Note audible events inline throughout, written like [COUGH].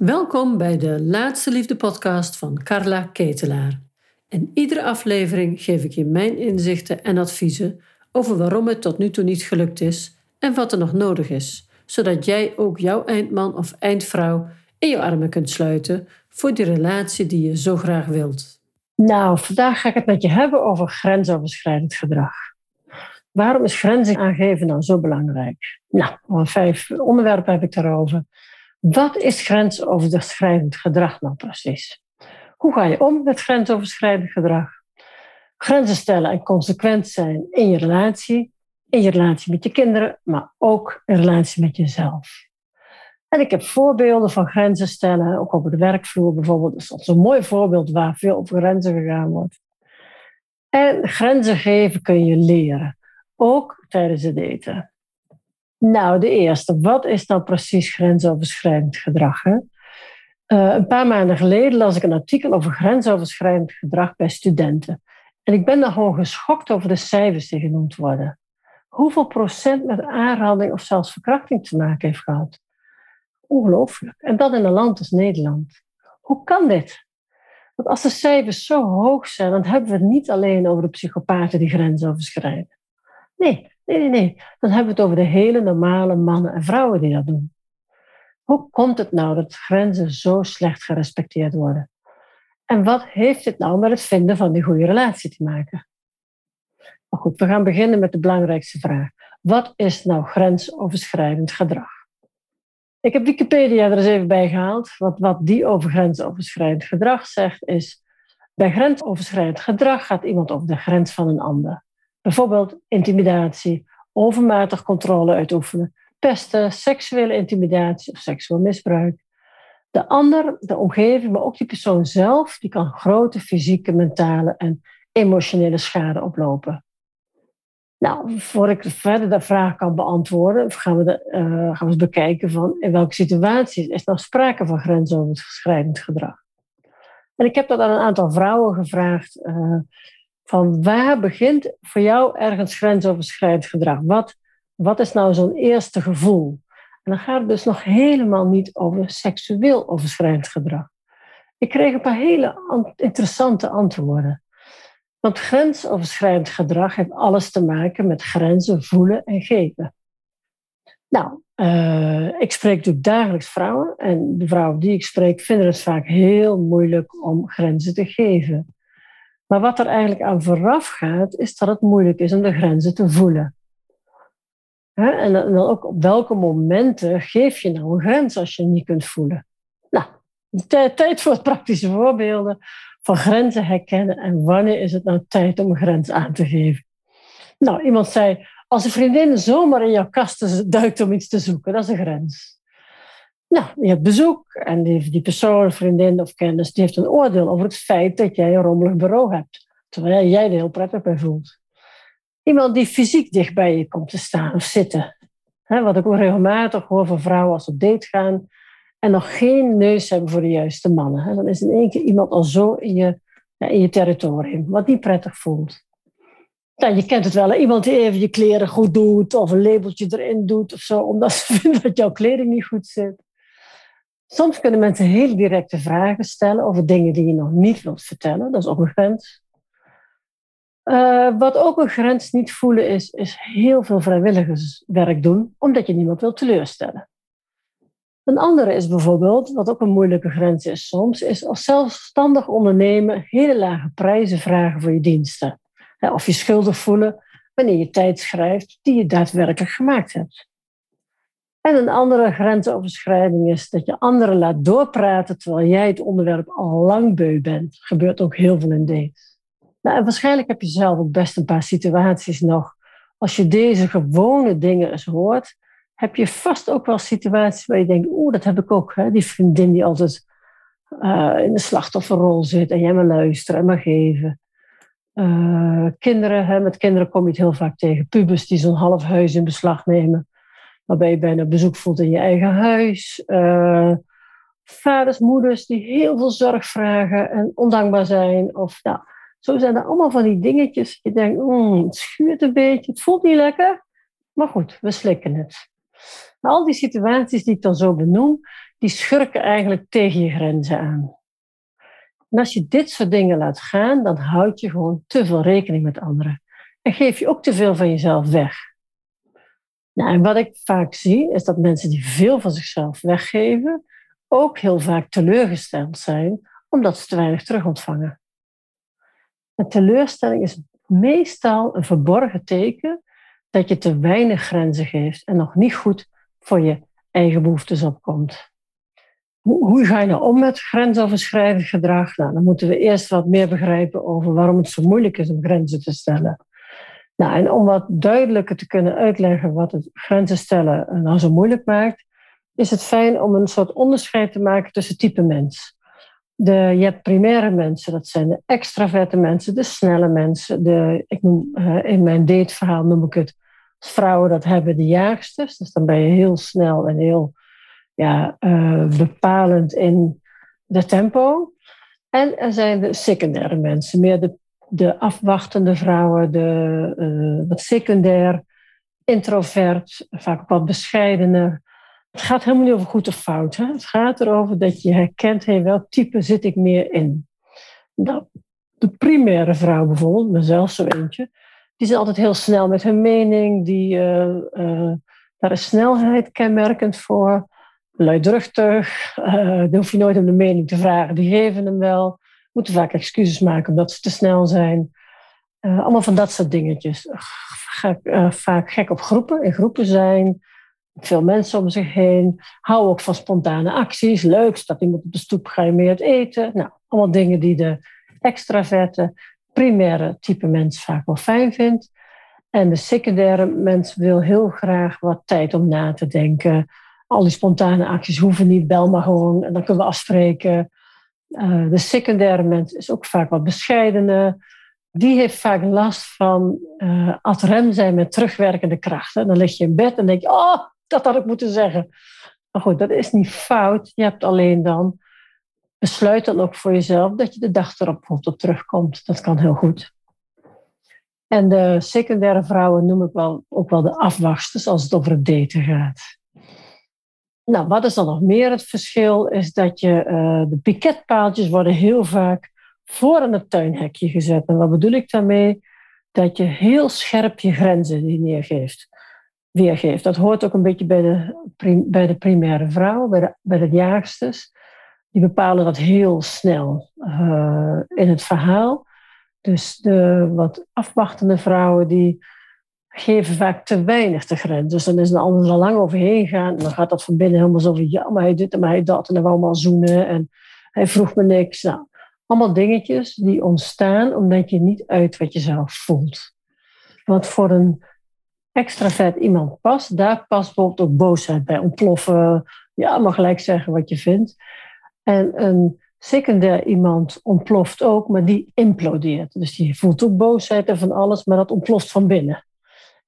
Welkom bij de Laatste Liefde podcast van Carla Ketelaar. In iedere aflevering geef ik je mijn inzichten en adviezen over waarom het tot nu toe niet gelukt is en wat er nog nodig is, zodat jij ook jouw eindman of eindvrouw in je armen kunt sluiten voor die relatie die je zo graag wilt. Nou, vandaag ga ik het met je hebben over grensoverschrijdend gedrag. Waarom is grenzen aangeven nou zo belangrijk? Nou, vijf onderwerpen heb ik daarover. Wat is grensoverschrijdend gedrag nou precies? Hoe ga je om met grensoverschrijdend gedrag? Grenzen stellen en consequent zijn in je relatie, in je relatie met je kinderen, maar ook in relatie met jezelf. En ik heb voorbeelden van grenzen stellen, ook op de werkvloer bijvoorbeeld. Dat is een mooi voorbeeld waar veel over grenzen gegaan wordt. En grenzen geven kun je leren, ook tijdens het eten. Nou, de eerste. Wat is nou precies grensoverschrijdend gedrag? Hè? Uh, een paar maanden geleden las ik een artikel over grensoverschrijdend gedrag bij studenten. En ik ben daar gewoon geschokt over de cijfers die genoemd worden. Hoeveel procent met aanranding of zelfs verkrachting te maken heeft gehad. Ongelooflijk. En dat in een land als Nederland. Hoe kan dit? Want als de cijfers zo hoog zijn, dan hebben we het niet alleen over de psychopaten die grenzen overschrijden. Nee, Nee, nee, nee. Dan hebben we het over de hele normale mannen en vrouwen die dat doen. Hoe komt het nou dat grenzen zo slecht gerespecteerd worden? En wat heeft dit nou met het vinden van die goede relatie te maken? Maar goed, we gaan beginnen met de belangrijkste vraag. Wat is nou grensoverschrijdend gedrag? Ik heb Wikipedia er eens even bij gehaald. Wat, wat die over grensoverschrijdend gedrag zegt is... Bij grensoverschrijdend gedrag gaat iemand over de grens van een ander. Bijvoorbeeld intimidatie, overmatig controle uitoefenen, pesten, seksuele intimidatie of seksueel misbruik. De ander, de omgeving, maar ook die persoon zelf, die kan grote fysieke, mentale en emotionele schade oplopen. Nou, voor ik verder de vraag kan beantwoorden, gaan we, de, uh, gaan we eens bekijken van in welke situaties is nou sprake van grensoverschrijdend gedrag. En ik heb dat aan een aantal vrouwen gevraagd. Uh, van waar begint voor jou ergens grensoverschrijdend gedrag? Wat, wat is nou zo'n eerste gevoel? En dan gaat het dus nog helemaal niet over seksueel overschrijdend gedrag. Ik kreeg een paar hele interessante antwoorden. Want grensoverschrijdend gedrag heeft alles te maken met grenzen voelen en geven. Nou, uh, ik spreek natuurlijk dagelijks vrouwen en de vrouwen die ik spreek vinden het vaak heel moeilijk om grenzen te geven. Maar wat er eigenlijk aan vooraf gaat, is dat het moeilijk is om de grenzen te voelen. En dan ook op welke momenten geef je nou een grens als je niet kunt voelen? Nou, tijd voor praktische voorbeelden van grenzen herkennen en wanneer is het nou tijd om een grens aan te geven. Nou, iemand zei, als een vriendin zomaar in jouw kast duikt om iets te zoeken, dat is een grens. Nou, je hebt bezoek en die, die persoon, vriendin of kennis, die heeft een oordeel over het feit dat jij een rommelig bureau hebt. Terwijl jij er heel prettig bij voelt. Iemand die fysiek dicht bij je komt te staan of zitten. wat ik ook regelmatig hoor van vrouwen als ze op date gaan en nog geen neus hebben voor de juiste mannen. dan is in één keer iemand al zo in je, ja, in je territorium, wat niet prettig voelt. Nou, je kent het wel, iemand die even je kleren goed doet of een labeltje erin doet of zo, omdat ze [LAUGHS] vinden dat jouw kleding niet goed zit. Soms kunnen mensen heel directe vragen stellen over dingen die je nog niet wilt vertellen. Dat is ook een grens. Uh, wat ook een grens niet voelen is, is heel veel vrijwilligerswerk doen, omdat je niemand wilt teleurstellen. Een andere is bijvoorbeeld, wat ook een moeilijke grens is soms, is als zelfstandig ondernemen hele lage prijzen vragen voor je diensten. Of je schuldig voelen wanneer je tijd schrijft die je daadwerkelijk gemaakt hebt. En een andere grensoverschrijding is dat je anderen laat doorpraten terwijl jij het onderwerp al lang beu bent. Gebeurt ook heel veel in dates. Nou, en waarschijnlijk heb je zelf ook best een paar situaties nog. Als je deze gewone dingen eens hoort, heb je vast ook wel situaties waar je denkt, oeh, dat heb ik ook. Hè? Die vriendin die altijd uh, in de slachtofferrol zit en jij maar luisteren en maar geven. Uh, kinderen, hè, met kinderen kom je het heel vaak tegen. Pubers die zo'n half huis in beslag nemen waarbij je bijna bezoek voelt in je eigen huis. Uh, vaders, moeders die heel veel zorg vragen en ondankbaar zijn. Of, nou, zo zijn er allemaal van die dingetjes. Je denkt, mm, het schuurt een beetje, het voelt niet lekker. Maar goed, we slikken het. al die situaties die ik dan zo benoem, die schurken eigenlijk tegen je grenzen aan. En als je dit soort dingen laat gaan, dan houd je gewoon te veel rekening met anderen. En geef je ook te veel van jezelf weg. Nou, en wat ik vaak zie, is dat mensen die veel van zichzelf weggeven, ook heel vaak teleurgesteld zijn, omdat ze te weinig terug ontvangen. Een teleurstelling is meestal een verborgen teken dat je te weinig grenzen geeft en nog niet goed voor je eigen behoeftes opkomt. Hoe, hoe ga je nou om met grensoverschrijdend gedrag? Nou, dan moeten we eerst wat meer begrijpen over waarom het zo moeilijk is om grenzen te stellen. Nou, en om wat duidelijker te kunnen uitleggen wat het grenzen stellen nou zo moeilijk maakt, is het fijn om een soort onderscheid te maken tussen type mens. De, je hebt primaire mensen, dat zijn de extraverte mensen, de snelle mensen. De, ik noem, uh, in mijn dateverhaal noem ik het vrouwen dat hebben de jaagsters. Dus dan ben je heel snel en heel ja, uh, bepalend in de tempo. En er zijn de secundaire mensen, meer de, de afwachtende vrouwen, de uh, wat secundair, introvert, vaak wat bescheidener. Het gaat helemaal niet over goed of fout. Hè? Het gaat erover dat je herkent, welk type zit ik meer in. Nou, de primaire vrouw bijvoorbeeld, mezelf zo eentje, die zijn altijd heel snel met hun mening. Die, uh, uh, daar is snelheid kenmerkend voor. Luidruchtig. Uh, hoef je nooit om de mening te vragen. Die geven hem wel. Moeten vaak excuses maken omdat ze te snel zijn. allemaal van dat soort dingetjes. vaak gek op groepen, in groepen zijn veel mensen om zich heen. Hou ook van spontane acties. Leuk, staat iemand op de stoep, ga je mee uit eten. Nou, allemaal dingen die de extraverte, primaire type mens vaak wel fijn vindt. En de secundaire mens wil heel graag wat tijd om na te denken. Al die spontane acties hoeven niet, bel maar gewoon dan kunnen we afspreken. Uh, de secundaire mens is ook vaak wat bescheidener. Die heeft vaak last van uh, ad rem zijn met terugwerkende krachten. Dan lig je in bed en denk je, oh, dat had ik moeten zeggen. Maar goed, dat is niet fout. Je hebt alleen dan, besluit dan ook voor jezelf dat je de dag erop op terugkomt. Dat kan heel goed. En de secundaire vrouwen noem ik wel, ook wel de afwachters als het over het daten gaat. Nou, wat is dan nog meer het verschil? Is dat je, uh, de piketpaaltjes worden heel vaak voor aan het tuinhekje gezet. En wat bedoel ik daarmee? Dat je heel scherp je grenzen neergeeft weergeeft. Dat hoort ook een beetje bij de, bij de primaire vrouw, bij de, bij de jaagsters. Die bepalen dat heel snel uh, in het verhaal. Dus de wat afwachtende vrouwen die geven vaak te weinig te grens. Dus dan is een ander er al lang overheen gaan. En dan gaat dat van binnen helemaal zo van... ja, maar hij dit en maar hij dat. En dan wou maar zoenen. En hij vroeg me niks. Nou, allemaal dingetjes die ontstaan omdat je niet uit wat je zelf voelt. Want voor een extravert iemand past, daar past bijvoorbeeld ook boosheid bij. Ontploffen, ja, mag gelijk zeggen wat je vindt. En een secundair iemand ontploft ook, maar die implodeert. Dus die voelt ook boosheid en van alles, maar dat ontploft van binnen.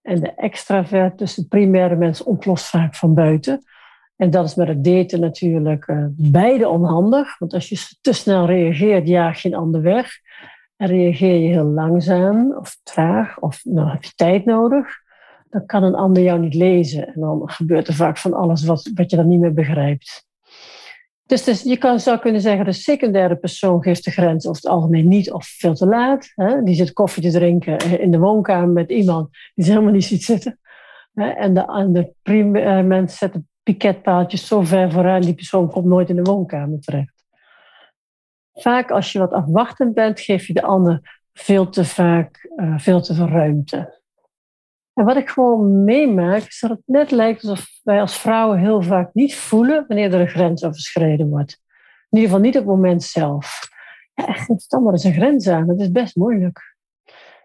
En de extravert, dus de primaire mens, ontploft vaak van buiten. En dat is met het daten natuurlijk uh, beide onhandig. Want als je te snel reageert, jaag je een ander weg. En reageer je heel langzaam of traag, of nou, heb je tijd nodig dan kan een ander jou niet lezen. En dan gebeurt er vaak van alles wat, wat je dan niet meer begrijpt. Dus, je kan, zou kunnen zeggen, de secundaire persoon geeft de grens over het algemeen niet of veel te laat. Hè? Die zit koffie te drinken in de woonkamer met iemand die ze helemaal niet ziet zitten. Hè? En de, en de primaire mens zet piketpaaltjes zo ver vooraan, die persoon komt nooit in de woonkamer terecht. Vaak als je wat afwachtend bent, geef je de ander veel te vaak uh, veel te veel ruimte. En wat ik gewoon meemaak, is dat het net lijkt alsof wij als vrouwen heel vaak niet voelen wanneer er een grens overschreden wordt. In ieder geval niet op het moment zelf. Ja, echt, dan maar eens een grens aan. Dat is best moeilijk.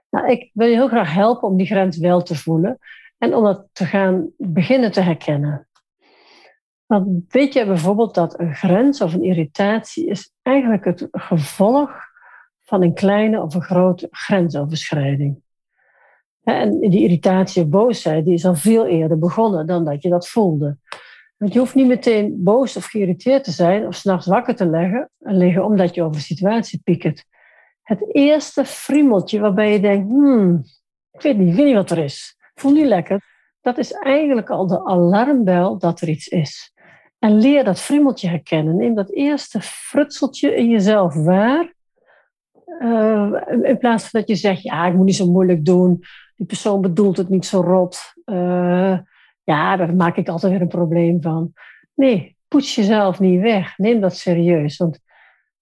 Nou, ik wil je heel graag helpen om die grens wel te voelen en om dat te gaan beginnen te herkennen. Want weet je bijvoorbeeld dat een grens of een irritatie is eigenlijk het gevolg van een kleine of een grote grensoverschrijding. En die irritatie of boosheid die is al veel eerder begonnen dan dat je dat voelde. Want je hoeft niet meteen boos of geïrriteerd te zijn of s'nachts wakker te leggen, liggen omdat je over een situatie piekert. Het eerste friemeltje waarbij je denkt, hmm, ik weet niet, ik weet niet wat er is. Voel niet lekker. Dat is eigenlijk al de alarmbel dat er iets is. En leer dat friemeltje herkennen. Neem dat eerste frutseltje in jezelf waar. Uh, in plaats van dat je zegt, ja, ik moet niet zo moeilijk doen. Die persoon bedoelt het niet zo rot. Uh, ja, daar maak ik altijd weer een probleem van. Nee, poets jezelf niet weg. Neem dat serieus. Want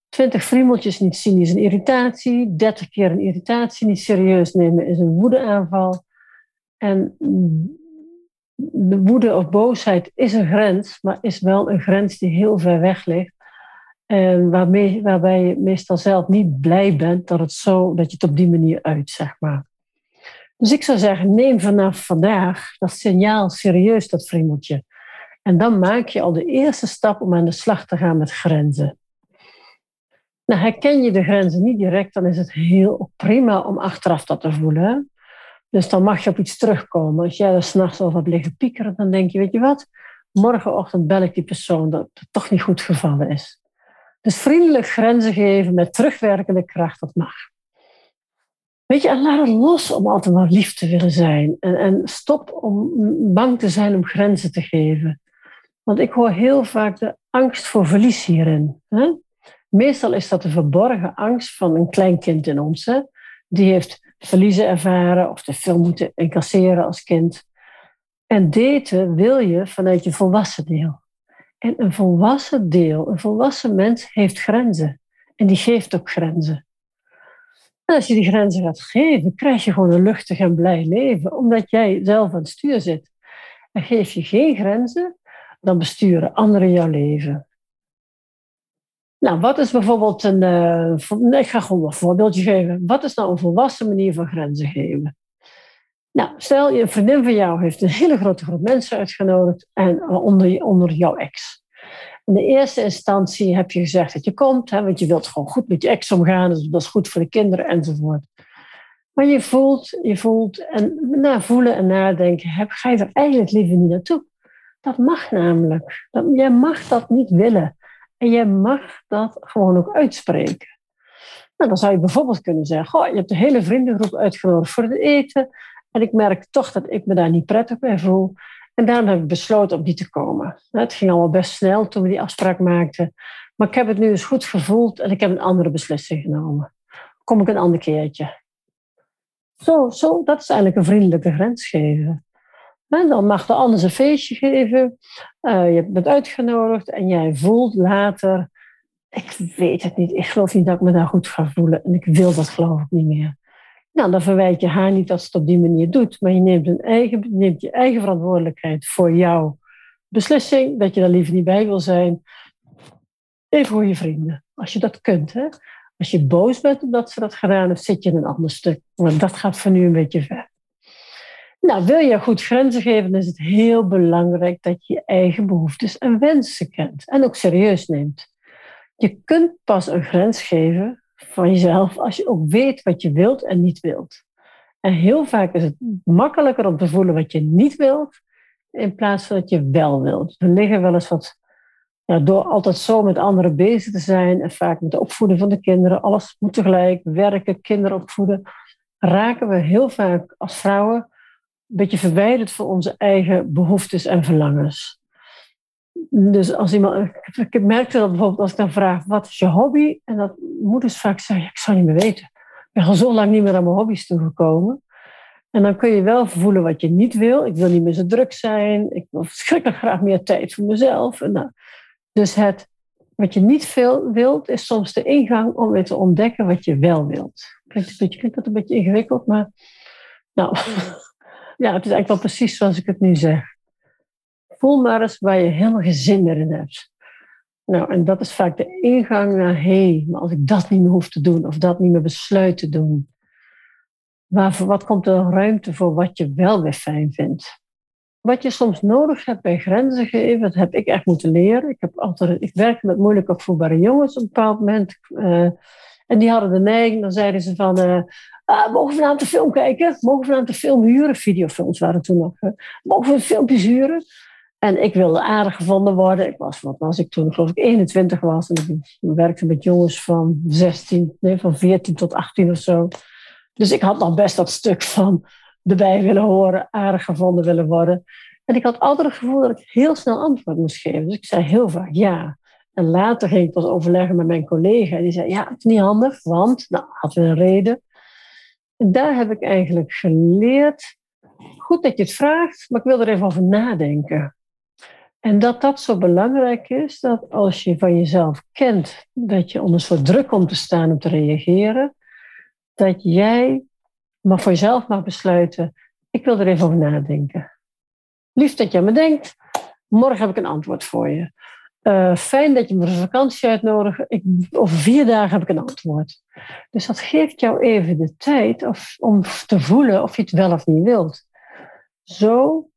20 friemeltjes niet zien is een irritatie. 30 keer een irritatie niet serieus nemen is een woedeaanval. En de woede of boosheid is een grens, maar is wel een grens die heel ver weg ligt. En waarmee, waarbij je meestal zelf niet blij bent dat, het zo, dat je het op die manier uit, zeg maar. Dus ik zou zeggen, neem vanaf vandaag dat signaal serieus, dat friemeltje. En dan maak je al de eerste stap om aan de slag te gaan met grenzen. Nou, herken je de grenzen niet direct, dan is het heel prima om achteraf dat te voelen. Dus dan mag je op iets terugkomen. Als jij er s'nachts over hebt liggen piekeren, dan denk je, weet je wat? Morgenochtend bel ik die persoon dat het toch niet goed gevallen is. Dus vriendelijk grenzen geven met terugwerkende kracht, dat mag. Weet je, en laat het los om altijd maar lief te willen zijn. En, en stop om bang te zijn om grenzen te geven. Want ik hoor heel vaak de angst voor verlies hierin. Hè? Meestal is dat de verborgen angst van een klein kind in ons. Hè? Die heeft verliezen ervaren of te veel moeten incasseren als kind. En daten wil je vanuit je volwassen deel. En een volwassen deel, een volwassen mens, heeft grenzen. En die geeft ook grenzen. En als je die grenzen gaat geven, krijg je gewoon een luchtig en blij leven, omdat jij zelf aan het stuur zit. En geef je geen grenzen, dan besturen anderen jouw leven. Nou, wat is bijvoorbeeld een. Uh, ik ga gewoon een voorbeeldje geven. Wat is nou een volwassen manier van grenzen geven? Nou, stel je een vriendin van jou heeft een hele grote groep mensen uitgenodigd en onder, onder jouw ex. In de eerste instantie heb je gezegd dat je komt, hè, want je wilt gewoon goed met je ex omgaan, dus dat is goed voor de kinderen enzovoort. Maar je voelt, je voelt en na voelen en nadenken, heb, ga je er eigenlijk liever niet naartoe. Dat mag namelijk. Dat, jij mag dat niet willen. En jij mag dat gewoon ook uitspreken. Nou, dan zou je bijvoorbeeld kunnen zeggen: Goh, je hebt de hele vriendengroep uitgenodigd voor het eten. En ik merk toch dat ik me daar niet prettig bij voel. En daarom heb ik besloten om niet te komen. Het ging allemaal best snel toen we die afspraak maakten. Maar ik heb het nu eens goed gevoeld en ik heb een andere beslissing genomen. Kom ik een ander keertje. Zo, zo, dat is eigenlijk een vriendelijke grens geven. En dan mag de ander een feestje geven. Uh, je bent uitgenodigd en jij voelt later... Ik weet het niet. Ik geloof niet dat ik me daar goed ga voelen. En ik wil dat geloof ik niet meer. Nou, dan verwijt je haar niet ze het op die manier doet. Maar je neemt, eigen, neemt je eigen verantwoordelijkheid voor jouw beslissing. Dat je daar liever niet bij wil zijn. Even voor je vrienden. Als je dat kunt. Hè? Als je boos bent omdat ze dat gedaan heeft, zit je in een ander stuk. Maar dat gaat voor nu een beetje ver. Nou, wil je goed grenzen geven, dan is het heel belangrijk dat je je eigen behoeftes en wensen kent en ook serieus neemt. Je kunt pas een grens geven van jezelf als je ook weet wat je wilt en niet wilt. En heel vaak is het makkelijker om te voelen wat je niet wilt, in plaats van dat je wel wilt. We liggen wel eens wat, ja, door altijd zo met anderen bezig te zijn en vaak met de opvoeden van de kinderen, alles moet tegelijk, werken, kinderen opvoeden, raken we heel vaak als vrouwen een beetje verwijderd van onze eigen behoeftes en verlangens. Dus als iemand, ik merkte dat bijvoorbeeld als ik dan vraag, wat is je hobby? En dat moeders vaak zeggen, ik zou niet meer weten. Ik ben al zo lang niet meer aan mijn hobby's toegekomen. En dan kun je wel voelen wat je niet wil. Ik wil niet meer zo druk zijn. Ik wil verschrikkelijk graag meer tijd voor mezelf. En nou, dus het, wat je niet veel wilt, is soms de ingang om weer te ontdekken wat je wel wilt. Klinkt, een beetje, klinkt dat een beetje ingewikkeld, maar nou, [LAUGHS] ja, het is eigenlijk wel precies zoals ik het nu zeg. Voel maar eens waar je helemaal geen zin meer in hebt. Nou, en dat is vaak de ingang naar, hé, maar als ik dat niet meer hoef te doen, of dat niet meer besluit te doen, waar, wat komt er ruimte voor wat je wel weer fijn vindt? Wat je soms nodig hebt bij grenzen geven, dat heb ik echt moeten leren. Ik, heb altijd, ik werkte met moeilijk opvoedbare jongens op een bepaald moment. Uh, en die hadden de neiging, dan zeiden ze van, uh, uh, mogen we vanavond een film kijken? Mogen we vanavond een film huren? Videofilms waren toen nog. Uh, mogen we filmpjes huren? En ik wilde aardig gevonden worden. Ik was, wat was ik toen, geloof ik 21 was. En ik werkte met jongens van 16, nee, van 14 tot 18 of zo. Dus ik had nog best dat stuk van erbij willen horen, aardig gevonden willen worden. En ik had altijd het gevoel dat ik heel snel antwoord moest geven. Dus ik zei heel vaak ja. En later ging ik pas overleggen met mijn collega. Die zei, ja, het is niet handig, want, nou, hadden we een reden. En daar heb ik eigenlijk geleerd, goed dat je het vraagt, maar ik wil er even over nadenken. En dat dat zo belangrijk is, dat als je van jezelf kent dat je onder soort druk komt te staan om te reageren, dat jij maar voor jezelf mag besluiten, ik wil er even over nadenken. Liefst dat je aan me denkt, morgen heb ik een antwoord voor je. Uh, fijn dat je me voor vakantie uitnodigt. Ik, over vier dagen heb ik een antwoord. Dus dat geeft jou even de tijd of, om te voelen of je het wel of niet wilt. Zo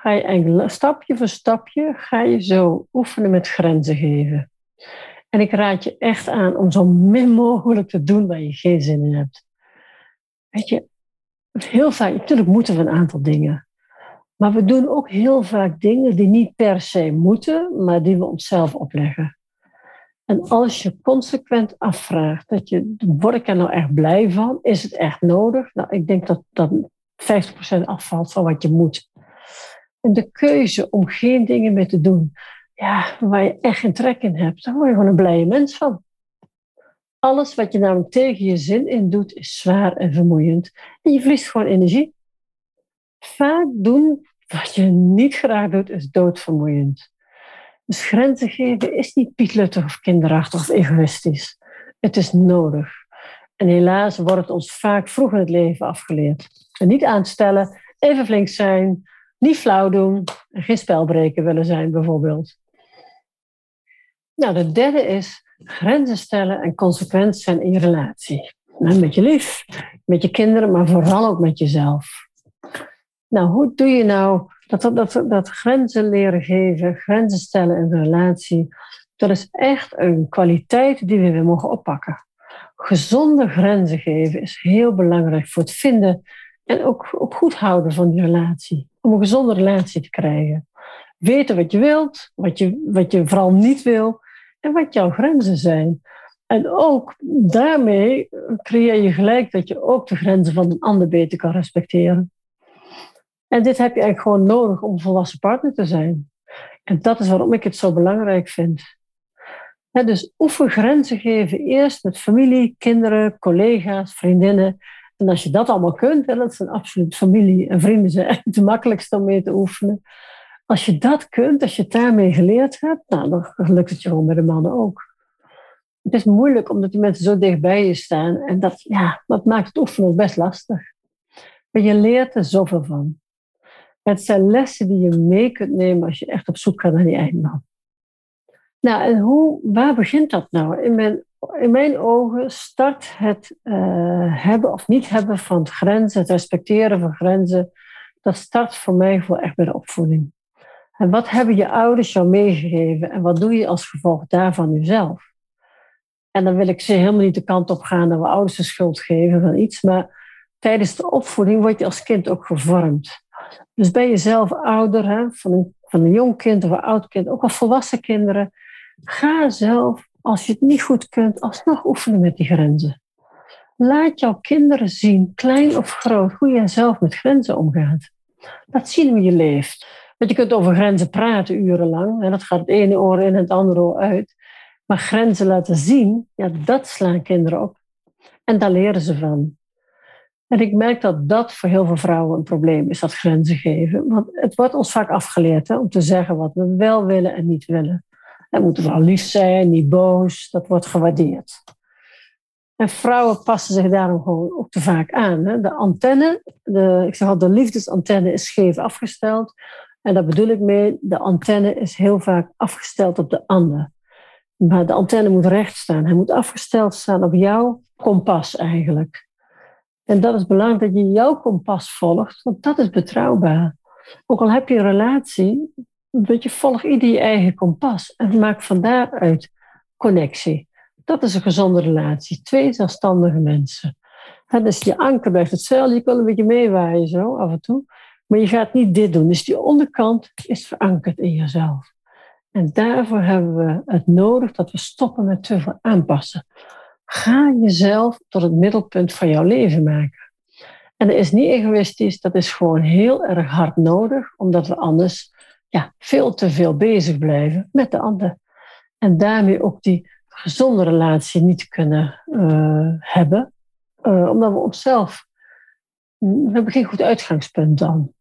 ga je stapje voor stapje ga je zo oefenen met grenzen geven. En ik raad je echt aan om zo min mogelijk te doen waar je geen zin in hebt. Weet je, heel vaak, natuurlijk moeten we een aantal dingen. Maar we doen ook heel vaak dingen die niet per se moeten, maar die we onszelf opleggen. En als je consequent afvraagt, dat je, word ik er nou echt blij van? Is het echt nodig? Nou, ik denk dat dat 50% afvalt van wat je moet. En de keuze om geen dingen meer te doen, ja, waar je echt geen trek in hebt, daar word je gewoon een blije mens van. Alles wat je namelijk tegen je zin in doet, is zwaar en vermoeiend. En je verliest gewoon energie. Vaak doen wat je niet graag doet, is doodvermoeiend. Dus grenzen geven is niet pietluttig of kinderachtig of egoïstisch. Het is nodig. En helaas wordt het ons vaak vroeg in het leven afgeleerd. En niet aanstellen, even flink zijn, niet flauw doen en geen spelbreker willen zijn, bijvoorbeeld. Nou, de derde is grenzen stellen en consequent zijn in je relatie. Nou, met je lief, met je kinderen, maar vooral ook met jezelf. Nou, hoe doe je nou dat, dat, dat, grenzen leren geven, grenzen stellen in een relatie? Dat is echt een kwaliteit die we weer mogen oppakken. Gezonde grenzen geven is heel belangrijk voor het vinden en ook, ook goed houden van die relatie. Om een gezonde relatie te krijgen. Weten wat je wilt, wat je, wat je vooral niet wil en wat jouw grenzen zijn. En ook daarmee creëer je gelijk dat je ook de grenzen van een ander beter kan respecteren. En dit heb je eigenlijk gewoon nodig om een volwassen partner te zijn. En dat is waarom ik het zo belangrijk vind. dus oefen grenzen geven eerst met familie, kinderen, collega's, vriendinnen. En als je dat allemaal kunt, en dat zijn absoluut familie en vrienden zijn [LAUGHS] de makkelijkste om mee te oefenen. Als je dat kunt, als je het daarmee geleerd hebt, nou, dan lukt het je gewoon met de mannen ook. Het is moeilijk omdat die mensen zo dicht bij je staan. En dat, ja, dat maakt het oefenen best lastig. Maar je leert er zoveel van. Het zijn lessen die je mee kunt nemen als je echt op zoek gaat naar die eindman. Nou, en hoe, waar begint dat nou? In mijn ogen start het uh, hebben of niet hebben van grenzen, het respecteren van grenzen, dat start voor mij voor echt bij de opvoeding. En wat hebben je ouders jou meegegeven en wat doe je als gevolg daarvan jezelf? En dan wil ik ze helemaal niet de kant op gaan dat we ouders de schuld geven van iets, maar tijdens de opvoeding word je als kind ook gevormd. Dus ben je zelf ouder, hè, van, een, van een jong kind of een oud kind, ook al volwassen kinderen, ga zelf, als je het niet goed kunt, alsnog oefenen met die grenzen. Laat jouw kinderen zien, klein of groot, hoe jij zelf met grenzen omgaat. Laat zien hoe je leeft. Want je kunt over grenzen praten urenlang en dat gaat het ene oor in en het andere oor uit. Maar grenzen laten zien, ja, dat slaan kinderen op. En daar leren ze van. En ik merk dat dat voor heel veel vrouwen een probleem is, dat grenzen geven. Want het wordt ons vaak afgeleerd hè, om te zeggen wat we wel willen en niet willen. We moeten wel lief zijn, niet boos, dat wordt gewaardeerd. En vrouwen passen zich daarom gewoon ook te vaak aan. Hè. De antenne, de, ik zeg al, de liefdesantenne is scheef afgesteld. En daar bedoel ik mee, de antenne is heel vaak afgesteld op de ander. Maar de antenne moet recht staan. Hij moet afgesteld staan op jouw kompas eigenlijk. En dat is belangrijk dat je jouw kompas volgt, want dat is betrouwbaar. Ook al heb je een relatie, dat je volgt ieder je eigen kompas en maak van daaruit connectie. Dat is een gezonde relatie. Twee zelfstandige mensen. En dus je anker blijft hetzelfde. Je kan een beetje meewaaien zo af en toe. Maar je gaat niet dit doen. Dus die onderkant is verankerd in jezelf. En daarvoor hebben we het nodig dat we stoppen met te veel aanpassen. Ga jezelf tot het middelpunt van jouw leven maken. En dat is niet egoïstisch, dat is gewoon heel erg hard nodig, omdat we anders ja, veel te veel bezig blijven met de ander. En daarmee ook die gezonde relatie niet kunnen uh, hebben, uh, omdat we onszelf, we hebben geen goed uitgangspunt dan.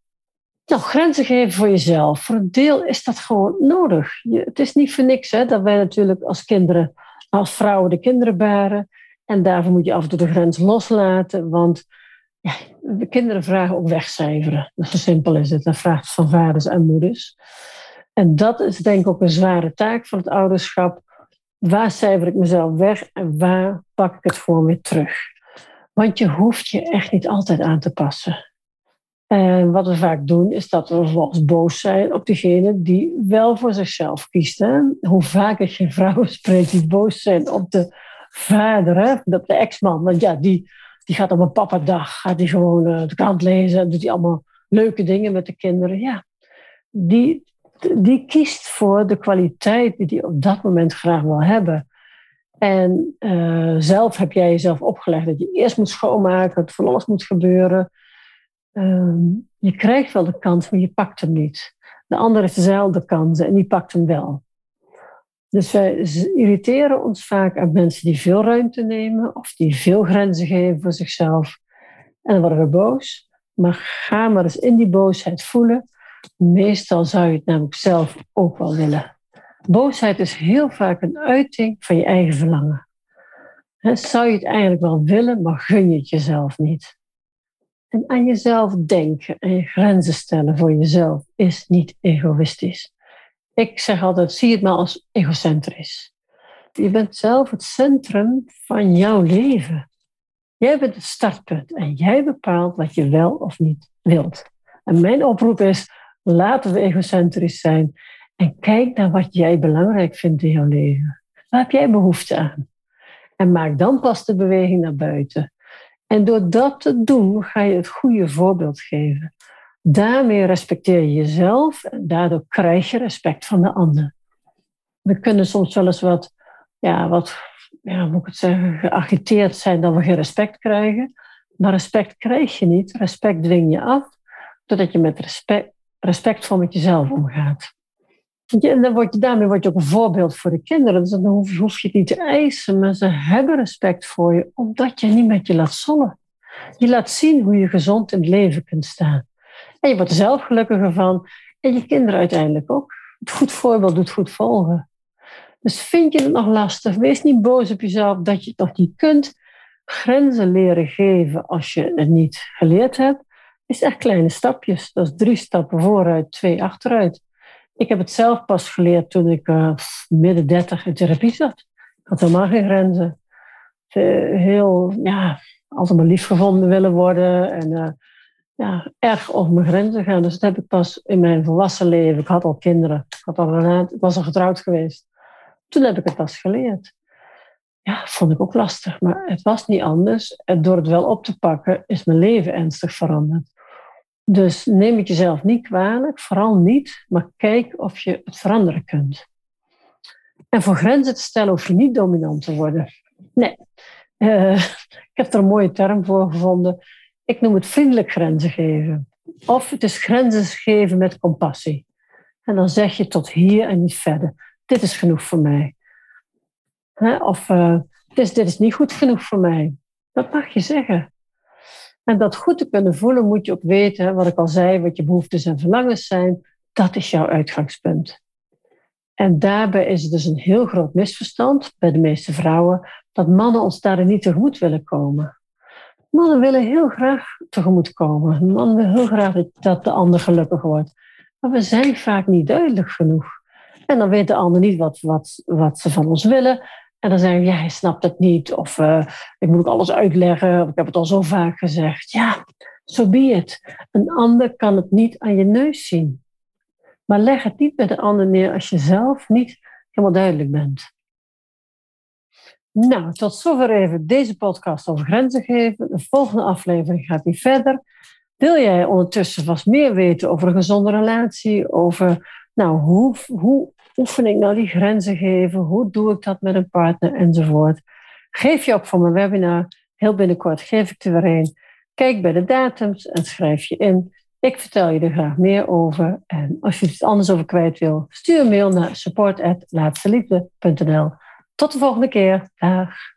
Nou, grenzen geven voor jezelf. Voor een deel is dat gewoon nodig. Je, het is niet voor niks hè, dat wij natuurlijk als kinderen, als vrouwen de kinderen baren. En daarvoor moet je af en toe de grens loslaten, want ja, de kinderen vragen ook wegcijferen. Zo simpel is het. Dat vraagt van vaders en moeders. En dat is denk ik ook een zware taak van het ouderschap. Waar cijfer ik mezelf weg en waar pak ik het gewoon weer terug? Want je hoeft je echt niet altijd aan te passen. En wat we vaak doen, is dat we vervolgens boos zijn op degene die wel voor zichzelf kiest. Hoe vaak ik geen vrouwen spreek die boos zijn op de vader, hè? op de ex-man. Want ja, die, die gaat op een papa-dag, gaat die gewoon uh, de krant lezen en doet die allemaal leuke dingen met de kinderen. Ja, die, die kiest voor de kwaliteit die hij op dat moment graag wil hebben. En uh, zelf heb jij jezelf opgelegd dat je eerst moet schoonmaken, dat van alles moet gebeuren. Uh, je krijgt wel de kans, maar je pakt hem niet. De ander heeft dezelfde kansen en die pakt hem wel. Dus wij irriteren ons vaak aan mensen die veel ruimte nemen of die veel grenzen geven voor zichzelf. En dan worden we boos. Maar ga maar eens in die boosheid voelen. Meestal zou je het namelijk zelf ook wel willen. Boosheid is heel vaak een uiting van je eigen verlangen. zou je het eigenlijk wel willen, maar gun je het jezelf niet. En aan jezelf denken en je grenzen stellen voor jezelf is niet egoïstisch. Ik zeg altijd, zie het maar als egocentrisch. Je bent zelf het centrum van jouw leven. Jij bent het startpunt en jij bepaalt wat je wel of niet wilt. En mijn oproep is, laten we egocentrisch zijn en kijk naar wat jij belangrijk vindt in jouw leven. Waar heb jij behoefte aan? En maak dan pas de beweging naar buiten. En door dat te doen, ga je het goede voorbeeld geven. Daarmee respecteer je jezelf en daardoor krijg je respect van de ander. We kunnen soms wel eens wat, ja, wat ja, moet ik het zeggen, geagiteerd zijn dat we geen respect krijgen. Maar respect krijg je niet. Respect dwing je af, doordat je met respect, respectvol met jezelf omgaat. En dan word je, daarmee word je ook een voorbeeld voor de kinderen. Dus dan hoef, hoef je het niet te eisen, maar ze hebben respect voor je, omdat je niet met je laat zollen. Je laat zien hoe je gezond in het leven kunt staan. En je wordt er zelf gelukkiger van. En je kinderen uiteindelijk ook. Het goed voorbeeld doet goed volgen. Dus vind je het nog lastig? Wees niet boos op jezelf dat je het nog niet kunt. Grenzen leren geven als je het niet geleerd hebt, is echt kleine stapjes. Dat is drie stappen vooruit, twee achteruit. Ik heb het zelf pas geleerd toen ik uh, midden dertig in therapie zat. Ik had helemaal geen grenzen. Heel, ja, altijd maar lief gevonden willen worden. En uh, ja, erg over mijn grenzen gaan. Dus dat heb ik pas in mijn volwassen leven. Ik had al kinderen. Ik, had al, ik was al getrouwd geweest. Toen heb ik het pas geleerd. Ja, vond ik ook lastig. Maar het was niet anders. En door het wel op te pakken is mijn leven ernstig veranderd. Dus neem het jezelf niet kwalijk, vooral niet, maar kijk of je het veranderen kunt. En voor grenzen te stellen hoef je niet dominant te worden. Nee, uh, [LAUGHS] ik heb er een mooie term voor gevonden. Ik noem het vriendelijk grenzen geven. Of het is grenzen geven met compassie. En dan zeg je tot hier en niet verder. Dit is genoeg voor mij. Of is, dit is niet goed genoeg voor mij. Dat mag je zeggen. En dat goed te kunnen voelen moet je ook weten, wat ik al zei, wat je behoeftes en verlangens zijn. Dat is jouw uitgangspunt. En daarbij is het dus een heel groot misverstand bij de meeste vrouwen dat mannen ons daarin niet tegemoet willen komen. Mannen willen heel graag tegemoet komen. Mannen willen heel graag dat de ander gelukkig wordt. Maar we zijn vaak niet duidelijk genoeg. En dan weet de ander niet wat, wat, wat ze van ons willen. En dan zeggen we, ja, hij snapt het niet. Of uh, ik moet alles uitleggen. Of ik heb het al zo vaak gezegd. Ja, zo so be. Een ander kan het niet aan je neus zien. Maar leg het niet bij de ander neer als je zelf niet helemaal duidelijk bent. Nou, tot zover even deze podcast over grenzen geven. De volgende aflevering gaat die verder. Wil jij ondertussen vast meer weten over een gezonde relatie? Over nou, hoe, hoe oefen ik nou die grenzen geven? Hoe doe ik dat met een partner enzovoort? Geef je op voor mijn webinar. Heel binnenkort geef ik er weer een. Kijk bij de datums en schrijf je in. Ik vertel je er graag meer over. En als je iets anders over kwijt wil, stuur een mail naar support.laatsteliefde.nl. Tot de volgende keer. Dag.